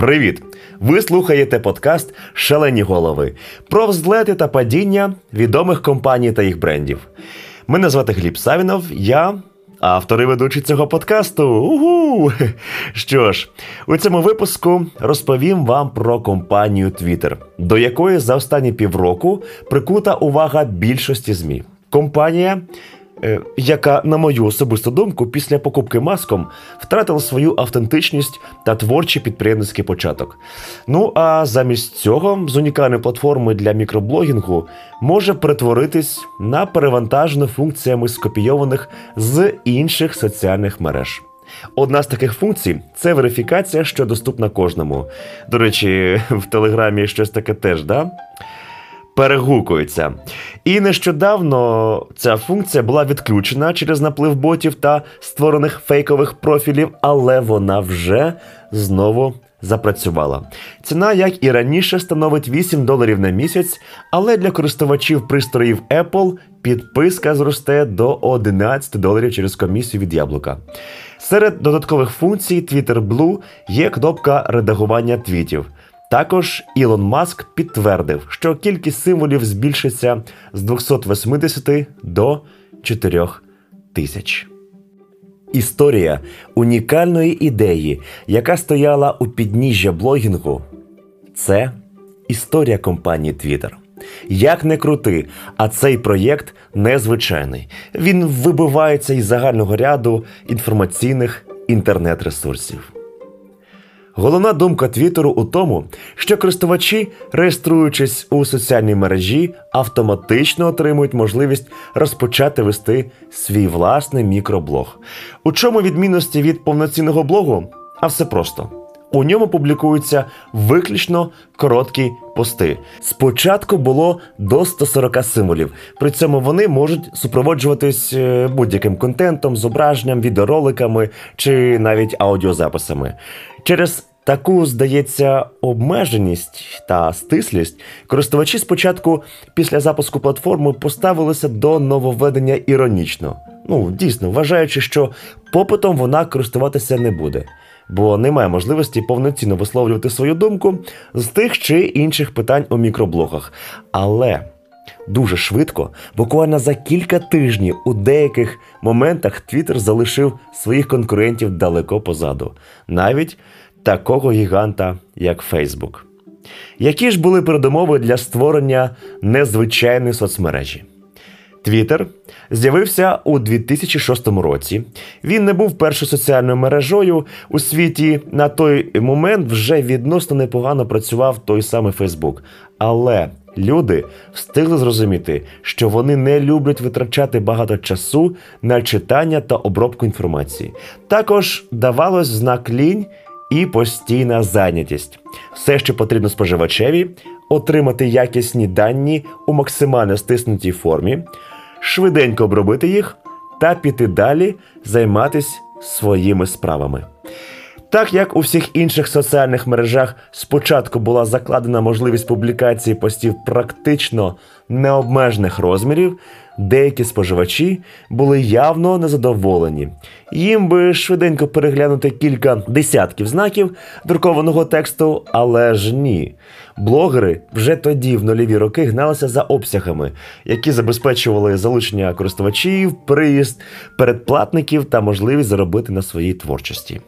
Привіт! Ви слухаєте подкаст Шалені голови про взлети та падіння відомих компаній та їх брендів. Мене звати Гліб Савінов, я автор і ведучий цього подкасту. Угу! Що ж, у цьому випуску розповім вам про компанію Twitter, до якої за останні півроку прикута увага більшості ЗМІ. Компанія яка, на мою особисту думку, після покупки маском втратила свою автентичність та творчий підприємницький початок. Ну а замість цього з унікальної платформи для мікроблогінгу може перетворитись на перевантажену функціями скопійованих з інших соціальних мереж. Одна з таких функцій це верифікація, що доступна кожному. До речі, в Телеграмі щось таке теж, да? Перегукуються. І нещодавно ця функція була відключена через наплив ботів та створених фейкових профілів, але вона вже знову запрацювала. Ціна, як і раніше, становить 8 доларів на місяць, але для користувачів пристроїв Apple підписка зросте до 11 доларів через комісію від яблука. Серед додаткових функцій Twitter Blue є кнопка редагування твітів. Також Ілон Маск підтвердив, що кількість символів збільшиться з 280 до 4 тисяч. Історія унікальної ідеї, яка стояла у підніжжя блогінгу, це історія компанії Twitter. Як не крути, а цей проєкт незвичайний. Він вибивається із загального ряду інформаційних інтернет-ресурсів. Головна думка Твіттеру у тому, що користувачі, реєструючись у соціальній мережі, автоматично отримують можливість розпочати вести свій власний мікроблог. У чому відмінності від повноцінного блогу? А все просто. У ньому публікуються виключно короткі пости. Спочатку було до 140 символів. При цьому вони можуть супроводжуватись е, будь-яким контентом, зображенням, відеороликами чи навіть аудіозаписами. Через Таку, здається, обмеженість та стислість користувачі спочатку після запуску платформи поставилися до нововведення іронічно. Ну, дійсно, вважаючи, що попитом вона користуватися не буде, бо немає можливості повноцінно висловлювати свою думку з тих чи інших питань у мікроблогах. Але дуже швидко, буквально за кілька тижнів, у деяких моментах Twitter залишив своїх конкурентів далеко позаду. Навіть такого гіганта, як Фейсбук. Які ж були передумови для створення незвичайної соцмережі? Твіттер з'явився у 2006 році. Він не був першою соціальною мережою у світі. На той момент вже відносно непогано працював той самий Фейсбук. Але люди встигли зрозуміти, що вони не люблять витрачати багато часу на читання та обробку інформації. Також давалось знак лінь і постійна зайнятість. Все, що потрібно споживачеві, отримати якісні дані у максимально стиснутій формі, швиденько обробити їх та піти далі займатися своїми справами. Так як у всіх інших соціальних мережах спочатку була закладена можливість публікації постів практично необмежених розмірів, деякі споживачі були явно незадоволені. Їм би швиденько переглянути кілька десятків знаків друкованого тексту, але ж ні. Блогери вже тоді, в нульові роки, гналися за обсягами, які забезпечували залучення користувачів, приїзд, передплатників та можливість заробити на своїй творчості.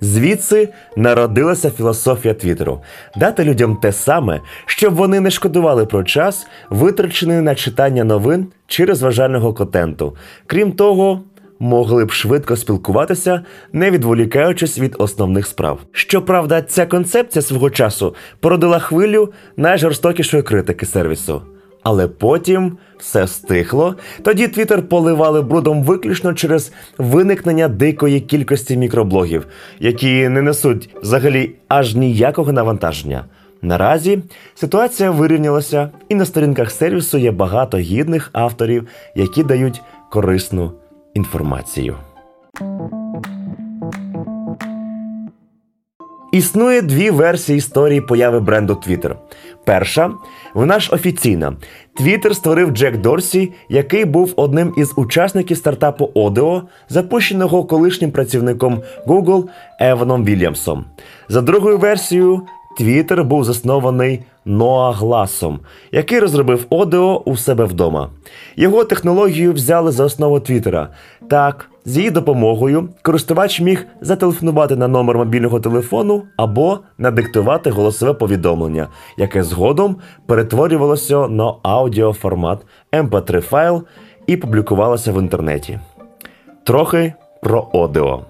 Звідси народилася філософія Твіттеру дати людям те саме, щоб вони не шкодували про час, витрачений на читання новин чи розважального контенту. Крім того, могли б швидко спілкуватися, не відволікаючись від основних справ. Щоправда, ця концепція свого часу породила хвилю найжорстокішої критики сервісу. Але потім все стихло. Тоді Твіттер поливали брудом виключно через виникнення дикої кількості мікроблогів, які не несуть взагалі аж ніякого навантаження. Наразі ситуація вирівнялася, і на сторінках сервісу є багато гідних авторів, які дають корисну інформацію. Існує дві версії історії появи бренду Twitter. Перша, вона ж офіційна. Твіттер створив Джек Дорсі, який був одним із учасників стартапу Odeo, запущеного колишнім працівником Google Еваном Вільямсом. За другою версією, Твіттер був заснований Ноа Гласом, який розробив Odeo у себе вдома. Його технологію взяли за основу Твіттера. Так, з її допомогою користувач міг зателефонувати на номер мобільного телефону або надиктувати голосове повідомлення, яке згодом перетворювалося на аудіоформат MP3 файл і публікувалося в інтернеті. Трохи про Odeo.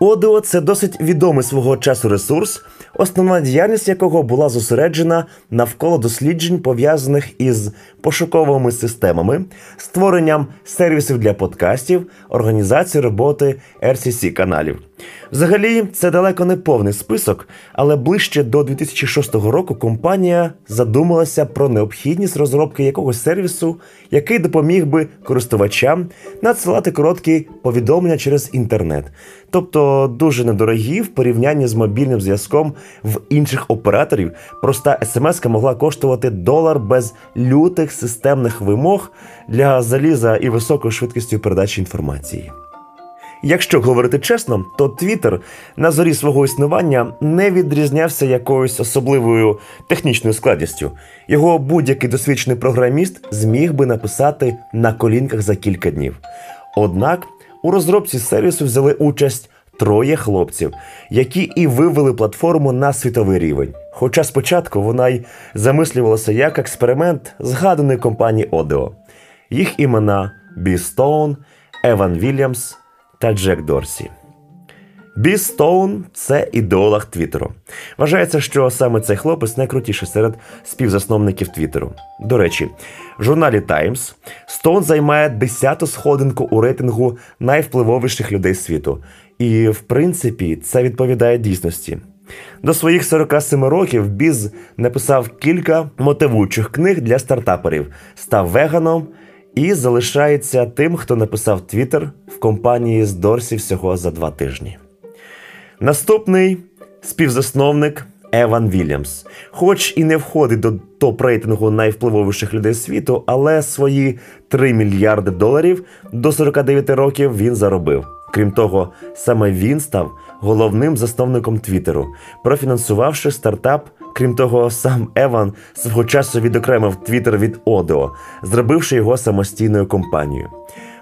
Одео це досить відомий свого часу ресурс, основна діяльність якого була зосереджена навколо досліджень, пов'язаних із пошуковими системами, створенням сервісів для подкастів, організації роботи rcc каналів. Взагалі, це далеко не повний список, але ближче до 2006 року компанія задумалася про необхідність розробки якогось сервісу, який допоміг би користувачам надсилати короткі повідомлення через інтернет, тобто дуже недорогі в порівнянні з мобільним зв'язком в інших операторів. Проста смс могла коштувати долар без лютих системних вимог для заліза і високою швидкістю передачі інформації. Якщо говорити чесно, то Twitter на зорі свого існування не відрізнявся якоюсь особливою технічною складністю. Його будь-який досвідчений програміст зміг би написати на колінках за кілька днів. Однак у розробці сервісу взяли участь троє хлопців, які і вивели платформу на світовий рівень. Хоча спочатку вона й замислювалася як експеримент згаданої компанії Odeo. Їх імена Бі Стоун, Еван Вільямс та Джек Дорсі. Бі Стоун це ідеолог Твіттеру. Вважається, що саме цей хлопець найкрутіший серед співзасновників Твіттеру. До речі, в журналі Times Стоун займає 10-ту сходинку у рейтингу найвпливовіших людей світу. І, в принципі, це відповідає дійсності. До своїх 47 років Біз написав кілька мотивуючих книг для стартаперів, став веганом і залишається тим, хто написав Твіттер в компанії з Дорсі всього за два тижні. Наступний співзасновник Еван Вільямс, хоч і не входить до топ-рейтингу найвпливовіших людей світу, але свої 3 мільярди доларів до 49 років він заробив. Крім того, саме він став головним засновником Твіттеру, профінансувавши стартап. Крім того, сам Еван свого часу відокремив Твіттер від Одео, зробивши його самостійною компанією.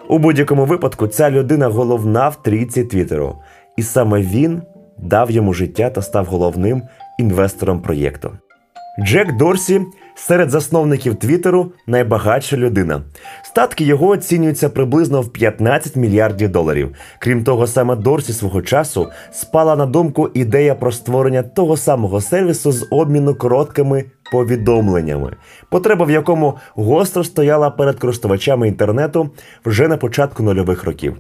У будь-якому випадку ця людина головна в трійці Твіттеру, і саме він дав йому життя та став головним інвестором проєкту. Джек Дорсі серед засновників Твіттеру найбагатша людина. Статки його оцінюються приблизно в 15 мільярдів доларів. Крім того, саме Дорсі свого часу спала на думку ідея про створення того самого сервісу з обміну короткими повідомленнями, потреба в якому гостро стояла перед користувачами інтернету вже на початку нульових років.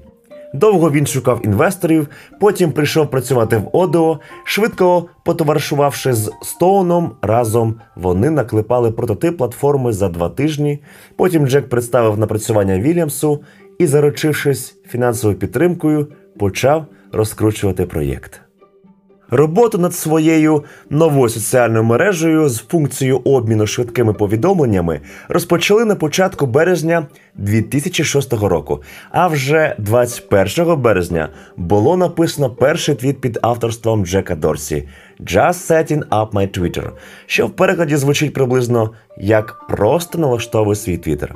Довго він шукав інвесторів, потім прийшов працювати в Одео. Швидко потоваришувавши з Стоуном, разом вони наклепали прототип платформи за два тижні. Потім Джек представив напрацювання Вільямсу і, заручившись фінансовою підтримкою, почав розкручувати проєкт. Роботу над своєю новою соціальною мережею з функцією обміну швидкими повідомленнями розпочали на початку березня 2006 року. А вже 21 березня було написано перший твіт під авторством Джека Дорсі «Just setting up my Twitter», що в перекладі звучить приблизно як просто налаштовуй свій твіттер.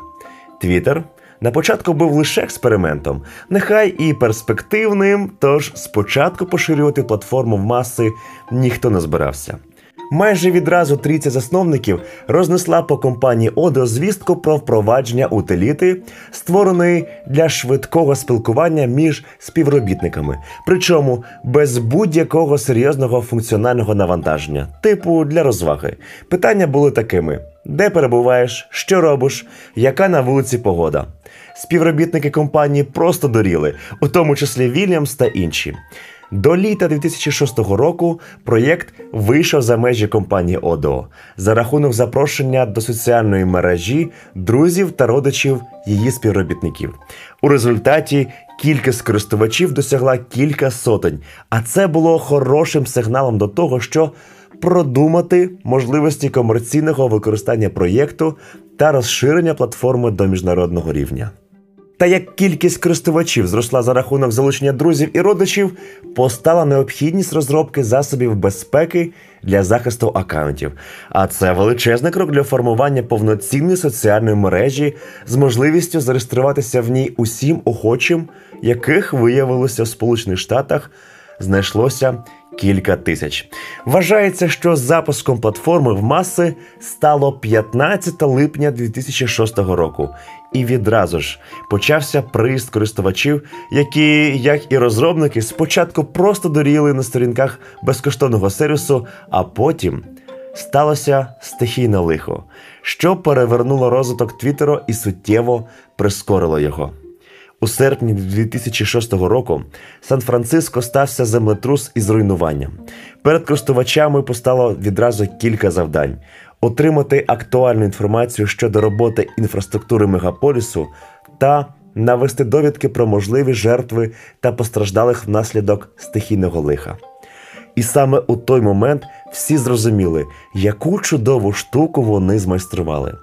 Твіттер на початку був лише експериментом, нехай і перспективним, тож спочатку поширювати платформу в маси ніхто не збирався. Майже відразу трійця засновників рознесла по компанії Odeo звістку про впровадження утиліти, створеної для швидкого спілкування між співробітниками, причому без будь-якого серйозного функціонального навантаження, типу для розваги. Питання були такими: де перебуваєш, що робиш, яка на вулиці погода. Співробітники компанії просто доріли, у тому числі Вільямс та інші. До літа 2006 року проєкт вийшов за межі компанії ОДО за рахунок запрошення до соціальної мережі друзів та родичів її співробітників. У результаті кількість користувачів досягла кілька сотень, а це було хорошим сигналом до того, що продумати можливості комерційного використання проєкту та розширення платформи до міжнародного рівня. Та як кількість користувачів зросла за рахунок залучення друзів і родичів, постала необхідність розробки засобів безпеки для захисту аккаунтів. А це величезний крок для формування повноцінної соціальної мережі з можливістю зареєструватися в ній усім охочим, яких виявилося в Сполучених Штатах, знайшлося кілька тисяч. Вважається, що запуском платформи в маси стало 15 липня 2006 року. І відразу ж почався приїзд користувачів, які, як і розробники, спочатку просто доріли на сторінках безкоштовного сервісу, а потім сталося стихійне лихо, що перевернуло розвиток Твіттеру і суттєво прискорило його. У серпні 2006 року Сан-Франциско стався землетрус із руйнуванням. Перед користувачами постало відразу кілька завдань: отримати актуальну інформацію щодо роботи інфраструктури мегаполісу та навести довідки про можливі жертви та постраждалих внаслідок стихійного лиха. І саме у той момент всі зрозуміли, яку чудову штуку вони змайстрували.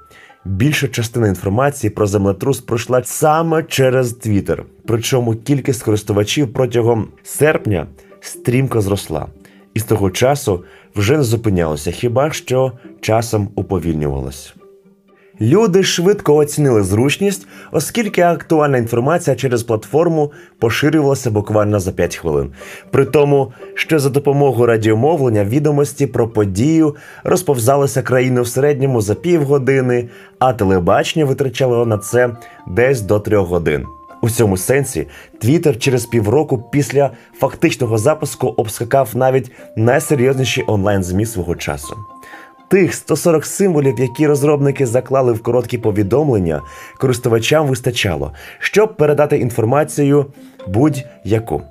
Більша частина інформації про землетрус пройшла саме через Твіттер. Причому кількість користувачів протягом серпня стрімко зросла, і з того часу вже не зупинялося, хіба що часом уповільнювалось. Люди швидко оцінили зручність, оскільки актуальна інформація через платформу поширювалася буквально за 5 хвилин. При тому, що за допомогою радіомовлення відомості про подію розповзалися країни в середньому за півгодини, а телебачення витрачало на це десь до трьох годин. У цьому сенсі Твіттер через півроку після фактичного запуску обскакав навіть найсерйозніші онлайн змі свого часу. Тих 140 символів, які розробники заклали в короткі повідомлення, користувачам вистачало, щоб передати інформацію будь-яку.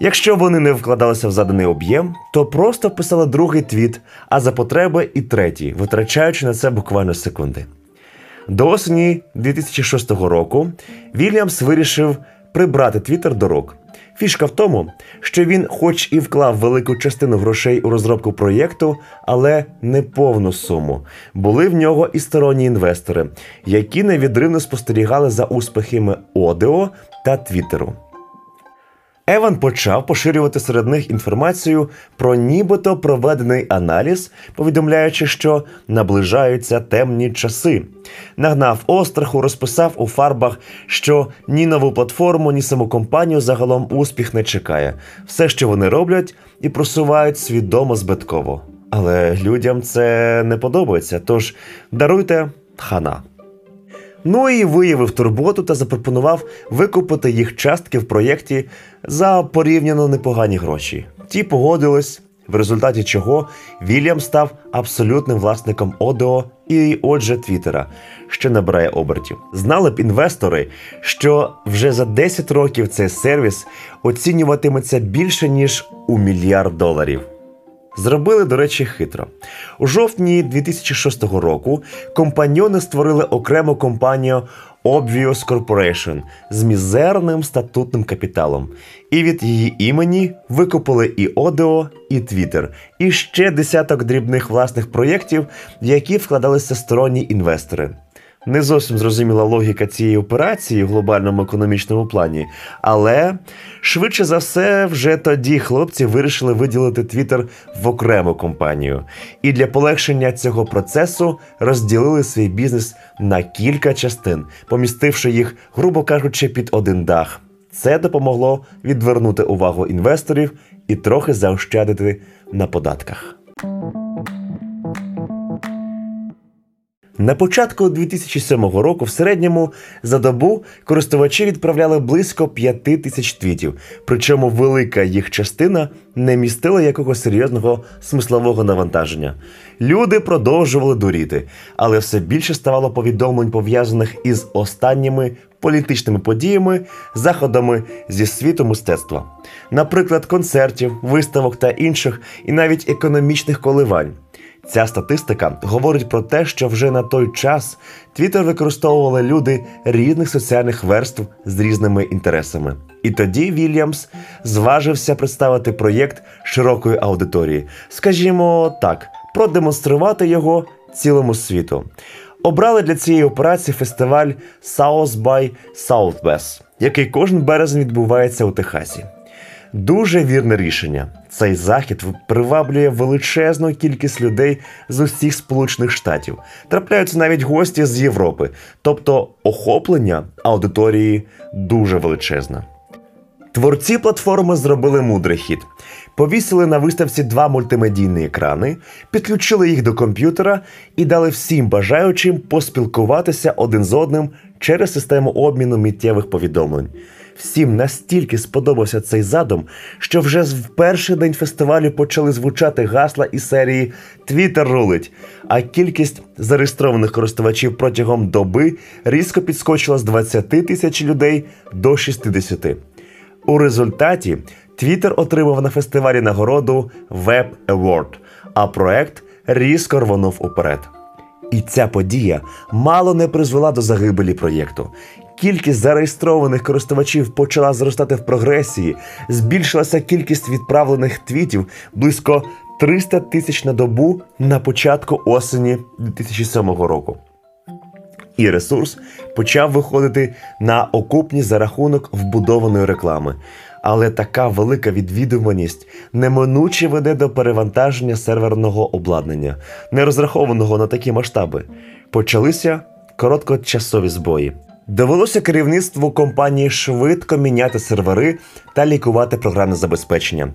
Якщо вони не вкладалися в заданий об'єм, то просто писали другий твіт, а за потреби і третій, витрачаючи на це буквально секунди. До осені 2006 року Вільямс вирішив прибрати Твіттер до рук. Фішка в тому, що він, хоч і вклав велику частину грошей у розробку проєкту, але не повну суму. Були в нього і сторонні інвестори, які невідривно спостерігали за успіхами Одео та Твіттеру. Еван почав поширювати серед них інформацію про нібито проведений аналіз, повідомляючи, що наближаються темні часи. Нагнав остраху, розписав у фарбах, що ні нову платформу, ні саму компанію загалом успіх не чекає. Все, що вони роблять, і просувають свідомо збитково. Але людям це не подобається. Тож даруйте хана. Ну і виявив турботу та запропонував викупити їх частки в проєкті за порівняно непогані гроші. Ті погодились, в результаті чого Вільям став абсолютним власником Одео і, отже, Твіттера, що набирає обертів. Знали б інвестори, що вже за 10 років цей сервіс оцінюватиметься більше ніж у мільярд доларів. Зробили, до речі, хитро. У жовтні 2006 року компаньони створили окрему компанію Obvious Corporation з мізерним статутним капіталом. І від її імені викупили і Одео, і Twitter, і ще десяток дрібних власних проєктів, в які вкладалися сторонні інвестори. Не зовсім зрозуміла логіка цієї операції в глобальному економічному плані, але швидше за все, вже тоді хлопці вирішили виділити Твіттер в окрему компанію. І для полегшення цього процесу розділили свій бізнес на кілька частин, помістивши їх, грубо кажучи, під один дах. Це допомогло відвернути увагу інвесторів і трохи заощадити на податках. На початку 2007 року в середньому за добу користувачі відправляли близько 5 тисяч твітів, причому велика їх частина не містила якогось серйозного смислового навантаження. Люди продовжували дуріти, але все більше ставало повідомлень пов'язаних із останніми політичними подіями, заходами зі світу мистецтва, наприклад, концертів, виставок та інших, і навіть економічних коливань. Ця статистика говорить про те, що вже на той час Твіттер використовували люди різних соціальних верств з різними інтересами. І тоді Вільямс зважився представити проєкт широкої аудиторії, скажімо так, продемонструвати його цілому світу. Обрали для цієї операції фестиваль South by Southwest, який кожен березень відбувається у Техасі. Дуже вірне рішення. Цей захід приваблює величезну кількість людей з усіх Сполучених Штатів. Трапляються навіть гості з Європи, тобто охоплення аудиторії дуже величезне. Творці платформи зробили мудрий хід. Повісили на виставці два мультимедійні екрани, підключили їх до комп'ютера і дали всім бажаючим поспілкуватися один з одним через систему обміну миттєвих повідомлень. Всім настільки сподобався цей задум, що вже в перший день фестивалю почали звучати гасла із серії Твіттер рулить, а кількість зареєстрованих користувачів протягом доби різко підскочила з 20 тисяч людей до 60. У результаті Твіттер отримав на фестивалі нагороду Web Award, а проект різко рвонув уперед. І ця подія мало не призвела до загибелі проєкту. Кількість зареєстрованих користувачів почала зростати в прогресії, збільшилася кількість відправлених твітів близько 300 тисяч на добу на початку осені 2007 року. І ресурс почав виходити на окупність за рахунок вбудованої реклами. Але така велика відвідуваність неминуче веде до перевантаження серверного обладнання, не розрахованого на такі масштаби. Почалися короткочасові збої. Довелося керівництву компанії швидко міняти сервери та лікувати програмне забезпечення.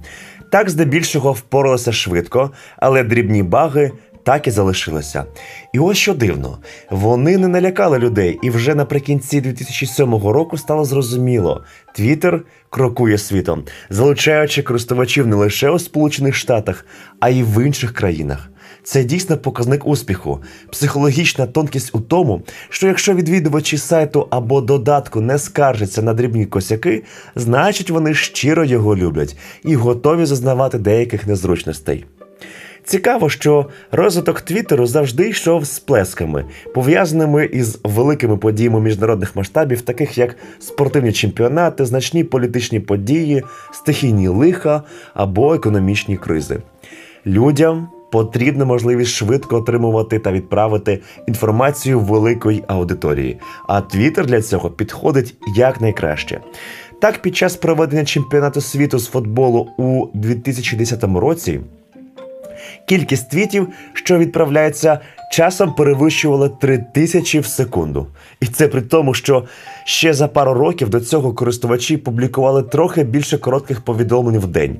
Так, здебільшого впоралося швидко, але дрібні баги так і залишилися. І ось що дивно, вони не налякали людей, і вже наприкінці 2007 року стало зрозуміло: Твіттер крокує світом, залучаючи користувачів не лише у Сполучених Штатах, а й в інших країнах. Це дійсно показник успіху, психологічна тонкість у тому, що якщо відвідувачі сайту або додатку не скаржаться на дрібні косяки, значить вони щиро його люблять і готові зазнавати деяких незручностей. Цікаво, що розвиток Твіттеру завжди йшов з плесками, пов'язаними із великими подіями міжнародних масштабів, таких як спортивні чемпіонати, значні політичні події, стихійні лиха або економічні кризи. Людям потрібна можливість швидко отримувати та відправити інформацію великої аудиторії, а Твіттер для цього підходить якнайкраще. Так, під час проведення чемпіонату світу з футболу у 2010 році. Кількість твітів, що відправляється, часом перевищувала 3 тисячі в секунду. І це при тому, що ще за пару років до цього користувачі публікували трохи більше коротких повідомлень в день.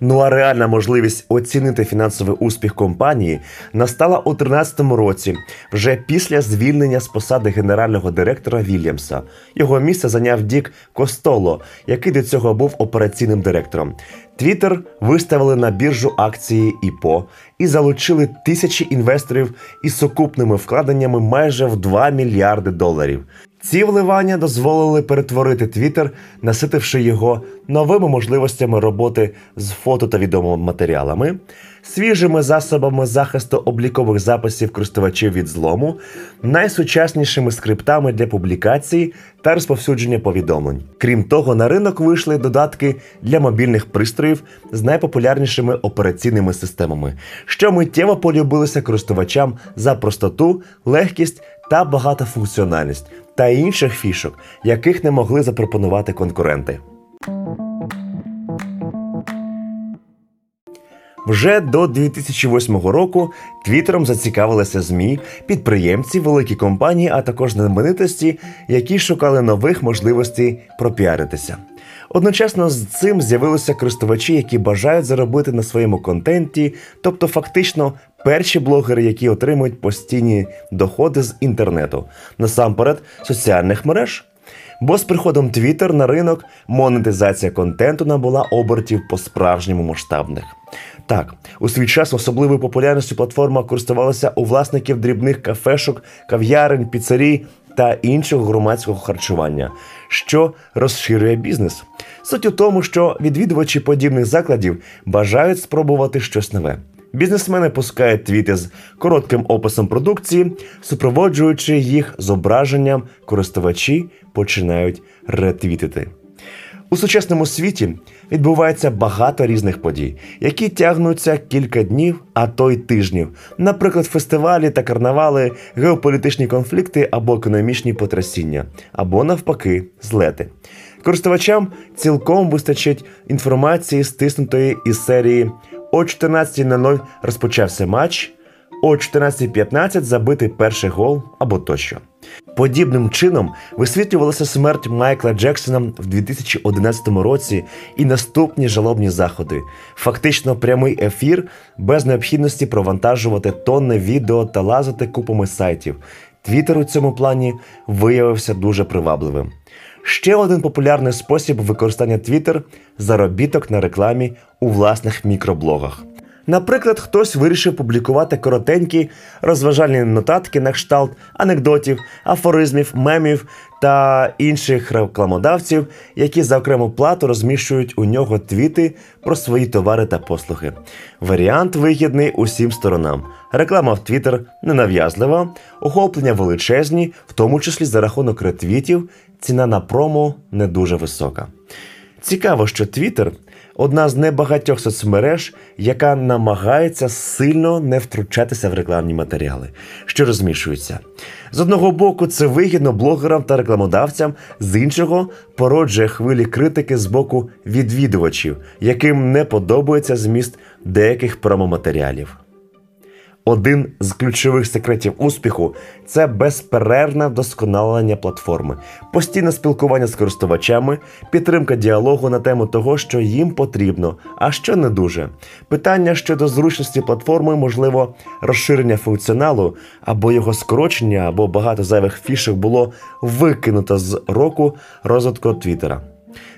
Ну а реальна можливість оцінити фінансовий успіх компанії настала у 2013 році, вже після звільнення з посади генерального директора Вільямса. Його місце зайняв Дік Костоло, який до цього був операційним директором. Твіттер виставили на біржу акції ІПО і залучили тисячі інвесторів із сукупними вкладеннями майже в 2 мільярди доларів. Ці вливання дозволили перетворити Твіттер, наситивши його новими можливостями роботи з фото та відомими матеріалами, свіжими засобами захисту облікових записів користувачів від злому, найсучаснішими скриптами для публікації та розповсюдження повідомлень. Крім того, на ринок вийшли додатки для мобільних пристроїв з найпопулярнішими операційними системами, що миттєво полюбилися користувачам за простоту, легкість та багатофункціональність та інших фішок, яких не могли запропонувати конкуренти. Вже до 2008 року Твіттером зацікавилися ЗМІ, підприємці, великі компанії, а також знаменитості, які шукали нових можливостей пропіаритися. Одночасно з цим з'явилися користувачі, які бажають заробити на своєму контенті, тобто фактично перші блогери, які отримують постійні доходи з інтернету, насамперед соціальних мереж. Бо з приходом Twitter на ринок монетизація контенту набула обертів по справжньому масштабних. Так, у свій час особливою популярністю платформа користувалася у власників дрібних кафешок, кав'ярень, піцерій та іншого громадського харчування, що розширює бізнес. Суть у тому, що відвідувачі подібних закладів бажають спробувати щось нове. Бізнесмени пускають твіти з коротким описом продукції, супроводжуючи їх зображенням, користувачі починають ретвітити. У сучасному світі відбувається багато різних подій, які тягнуться кілька днів, а то й тижнів. Наприклад, фестивалі та карнавали, геополітичні конфлікти або економічні потрясіння, або навпаки, злети. Користувачам цілком вистачить інформації, стиснутої із серії о 14.00 розпочався матч, о 14.15 забитий перший гол або тощо. Подібним чином висвітлювалася смерть Майкла Джексона в 2011 році і наступні жалобні заходи. Фактично прямий ефір без необхідності провантажувати тонни відео та лазити купами сайтів. Твіттер у цьому плані виявився дуже привабливим. Ще один популярний спосіб використання Twitter – заробіток на рекламі у власних мікроблогах. Наприклад, хтось вирішив публікувати коротенькі розважальні нотатки на кшталт анекдотів, афоризмів, мемів та інших рекламодавців, які за окрему плату розміщують у нього твіти про свої товари та послуги. Варіант вигідний усім сторонам. Реклама в Твіттер ненав'язлива, охоплення величезні, в тому числі за рахунок ретвітів, ціна на промо не дуже висока. Цікаво, що Твіттер одна з небагатьох соцмереж, яка намагається сильно не втручатися в рекламні матеріали, що розмішуються. З одного боку, це вигідно блогерам та рекламодавцям, з іншого породжує хвилі критики з боку відвідувачів, яким не подобається зміст деяких промоматеріалів. Один з ключових секретів успіху це безперервне вдосконалення платформи, постійне спілкування з користувачами, підтримка діалогу на тему того, що їм потрібно, а що не дуже. Питання щодо зручності платформи, можливо, розширення функціоналу або його скорочення, або багато зайвих фішок було викинуто з року розвитку Твіттера.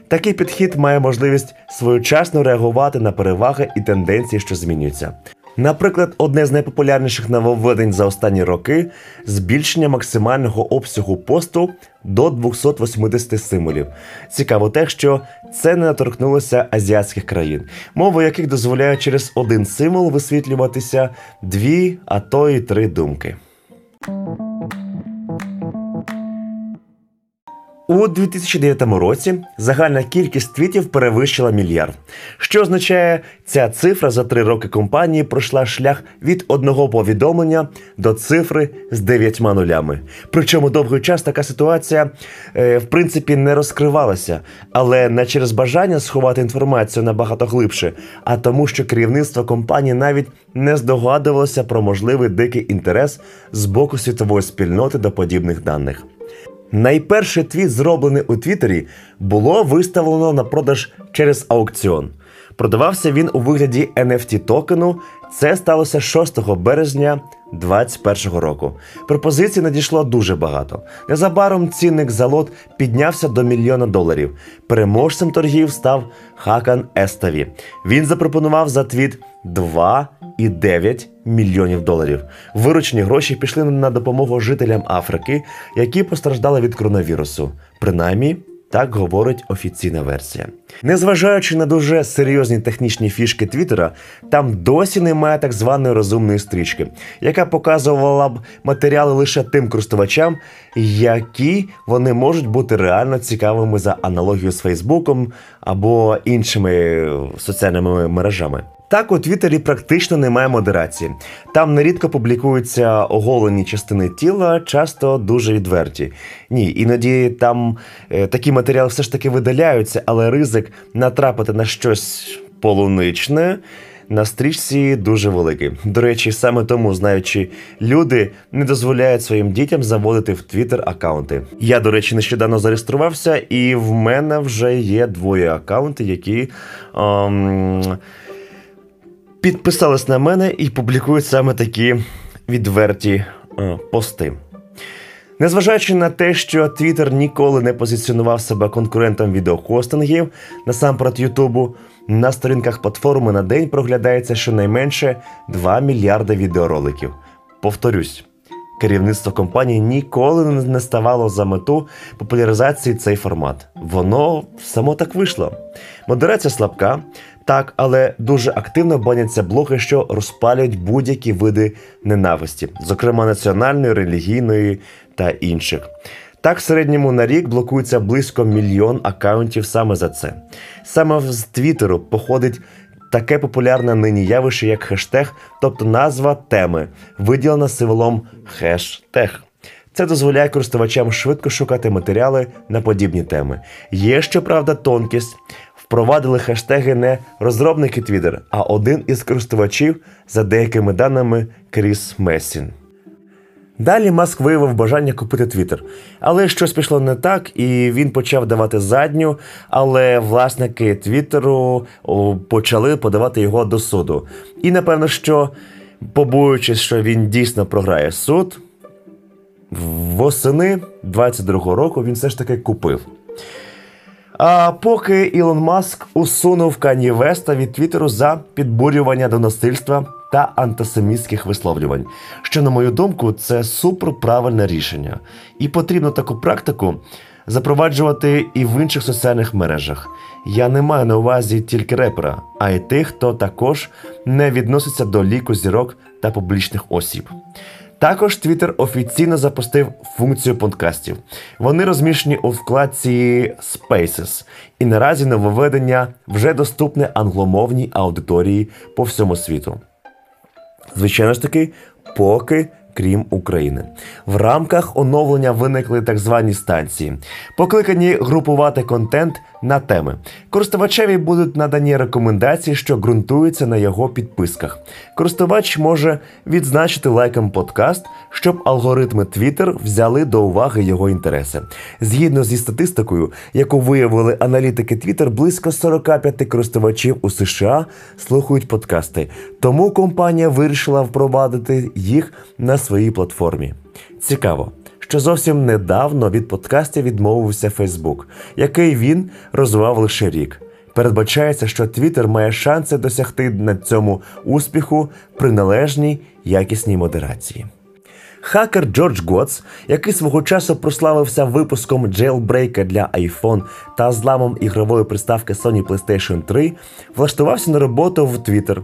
Такий підхід має можливість своєчасно реагувати на переваги і тенденції, що змінюються. Наприклад, одне з найпопулярніших нововведень за останні роки збільшення максимального обсягу посту до 280 символів. Цікаво те, що це не наторкнулося азіатських країн, мови яких дозволяє через один символ висвітлюватися дві, а то й три думки. У 2009 році загальна кількість твітів перевищила мільярд, що означає, ця цифра за три роки компанії пройшла шлях від одного повідомлення до цифри з дев'ятьма нулями. Причому довгий час така ситуація е, в принципі не розкривалася, але не через бажання сховати інформацію набагато глибше, а тому, що керівництво компанії навіть не здогадувалося про можливий дикий інтерес з боку світової спільноти до подібних даних. Найперший твіт, зроблений у Твіттері, було виставлено на продаж через аукціон. Продавався він у вигляді NFT токену. Це сталося 6 березня 2021 року. Пропозицій надійшло дуже багато. Незабаром цінник за лот піднявся до мільйона доларів. Переможцем торгів став Хакан Еставі. Він запропонував за твіт 2,9 мільйонів доларів. Виручені гроші пішли на допомогу жителям Африки, які постраждали від коронавірусу. Принаймні. Так говорить офіційна версія. Незважаючи на дуже серйозні технічні фішки Твіттера, там досі немає так званої розумної стрічки, яка показувала б матеріали лише тим користувачам, які вони можуть бути реально цікавими за аналогію з Фейсбуком або іншими соціальними мережами. Так, у Твіттері практично немає модерації. Там нерідко публікуються оголені частини тіла, часто дуже відверті. Ні, іноді там е, такі матеріали все ж таки видаляються, але ризик натрапити на щось полуничне. На стрічці дуже великий. До речі, саме тому, знаючи, люди не дозволяють своїм дітям заводити в Твіттер аккаунти. Я, до речі, нещодавно зареєструвався, і в мене вже є двоє аккаунти, які. Ем підписались на мене і публікують саме такі відверті е, пости. Незважаючи на те, що Twitter ніколи не позиціонував себе конкурентом відеохостингів, насамперед Ютубу, на сторінках платформи на день проглядається щонайменше 2 мільярди відеороликів. Повторюсь, керівництво компанії ніколи не ставало за мету популяризації цей формат. Воно само так вийшло. Модерація слабка, Так, але дуже активно баняться блоги, що розпалюють будь-які види ненависті, зокрема національної, релігійної та інших. Так, в середньому на рік блокується близько мільйон акаунтів саме за це. Саме з Твіттеру походить таке популярне нині явище, як хештег, тобто назва теми, виділена символом хештег. Це дозволяє користувачам швидко шукати матеріали на подібні теми. Є щоправда тонкість. Впровадили хештеги не розробники Twitter, а один із користувачів, за деякими даними, Кріс Месін. Далі Маск виявив бажання купити Твіттер. Але щось пішло не так, і він почав давати задню. Але власники Твіттеру почали подавати його до суду. І напевно, що, побоюючись, що він дійсно програє суд, восени 22-го року він все ж таки купив. А поки Ілон Маск усунув Кані Веста від Твіттеру за підбурювання до насильства та антисемітських висловлювань, що, на мою думку, це суперправильне рішення, і потрібно таку практику запроваджувати і в інших соціальних мережах. Я не маю на увазі тільки репера, а й тих, хто також не відноситься до ліку зірок та публічних осіб. Також Twitter офіційно запустив функцію подкастів. Вони розміщені у вкладці Spaces, і наразі нововведення вже доступне англомовній аудиторії по всьому світу. Звичайно ж таки, поки. Крім України, в рамках оновлення виникли так звані станції, покликані групувати контент на теми. Користувачеві будуть надані рекомендації, що ґрунтуються на його підписках. Користувач може відзначити лайком подкаст, щоб алгоритми Twitter взяли до уваги його інтереси. Згідно зі статистикою, яку виявили аналітики Twitter, близько 45 користувачів у США слухають подкасти. Тому компанія вирішила впровадити їх на своїй платформі. Цікаво що зовсім недавно від подкастів відмовився Фейсбук, який він розвивав лише рік. Передбачається, що Twitter має шанси досягти на цьому успіху при належній якісній модерації. Хакер Джордж Готс, який свого часу прославився випуском джейлбрейка для iPhone та зламом ігрової приставки Sony PlayStation 3, влаштувався на роботу в Twitter.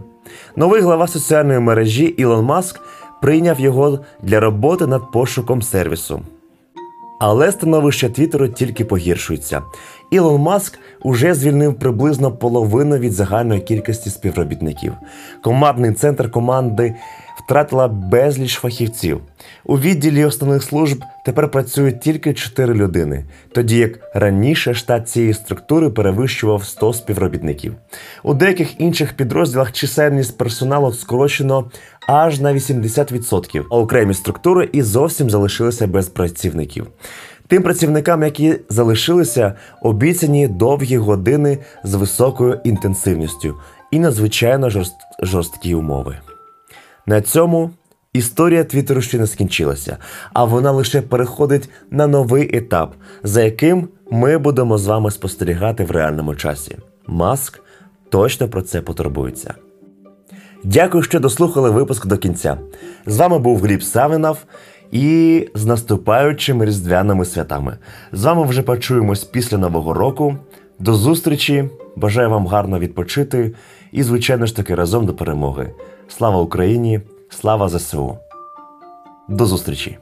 Новий глава соціальної мережі Ілон Маск прийняв його для роботи над пошуком сервісу. Але становище Твіттеру тільки погіршується. Ілон Маск уже звільнив приблизно половину від загальної кількості співробітників. Командний центр команди втратила безліч фахівців. У відділі основних служб тепер працюють тільки 4 людини, тоді як раніше штат цієї структури перевищував 100 співробітників. У деяких інших підрозділах чисельність персоналу скорочено аж на 80%, а окремі структури і зовсім залишилися без працівників. Тим працівникам, які залишилися, обіцяні довгі години з високою інтенсивністю і надзвичайно жорст... жорсткі умови. На цьому історія Твіттеру ще не скінчилася, а вона лише переходить на новий етап, за яким ми будемо з вами спостерігати в реальному часі. Маск точно про це потурбується. Дякую, що дослухали випуск до кінця. З вами був Гліб Савинов і з наступаючими різдвяними святами. З вами вже почуємось після Нового року. До зустрічі! Бажаю вам гарно відпочити і, звичайно ж таки, разом до перемоги. Слава Україні! Слава ЗСУ! До зустрічі!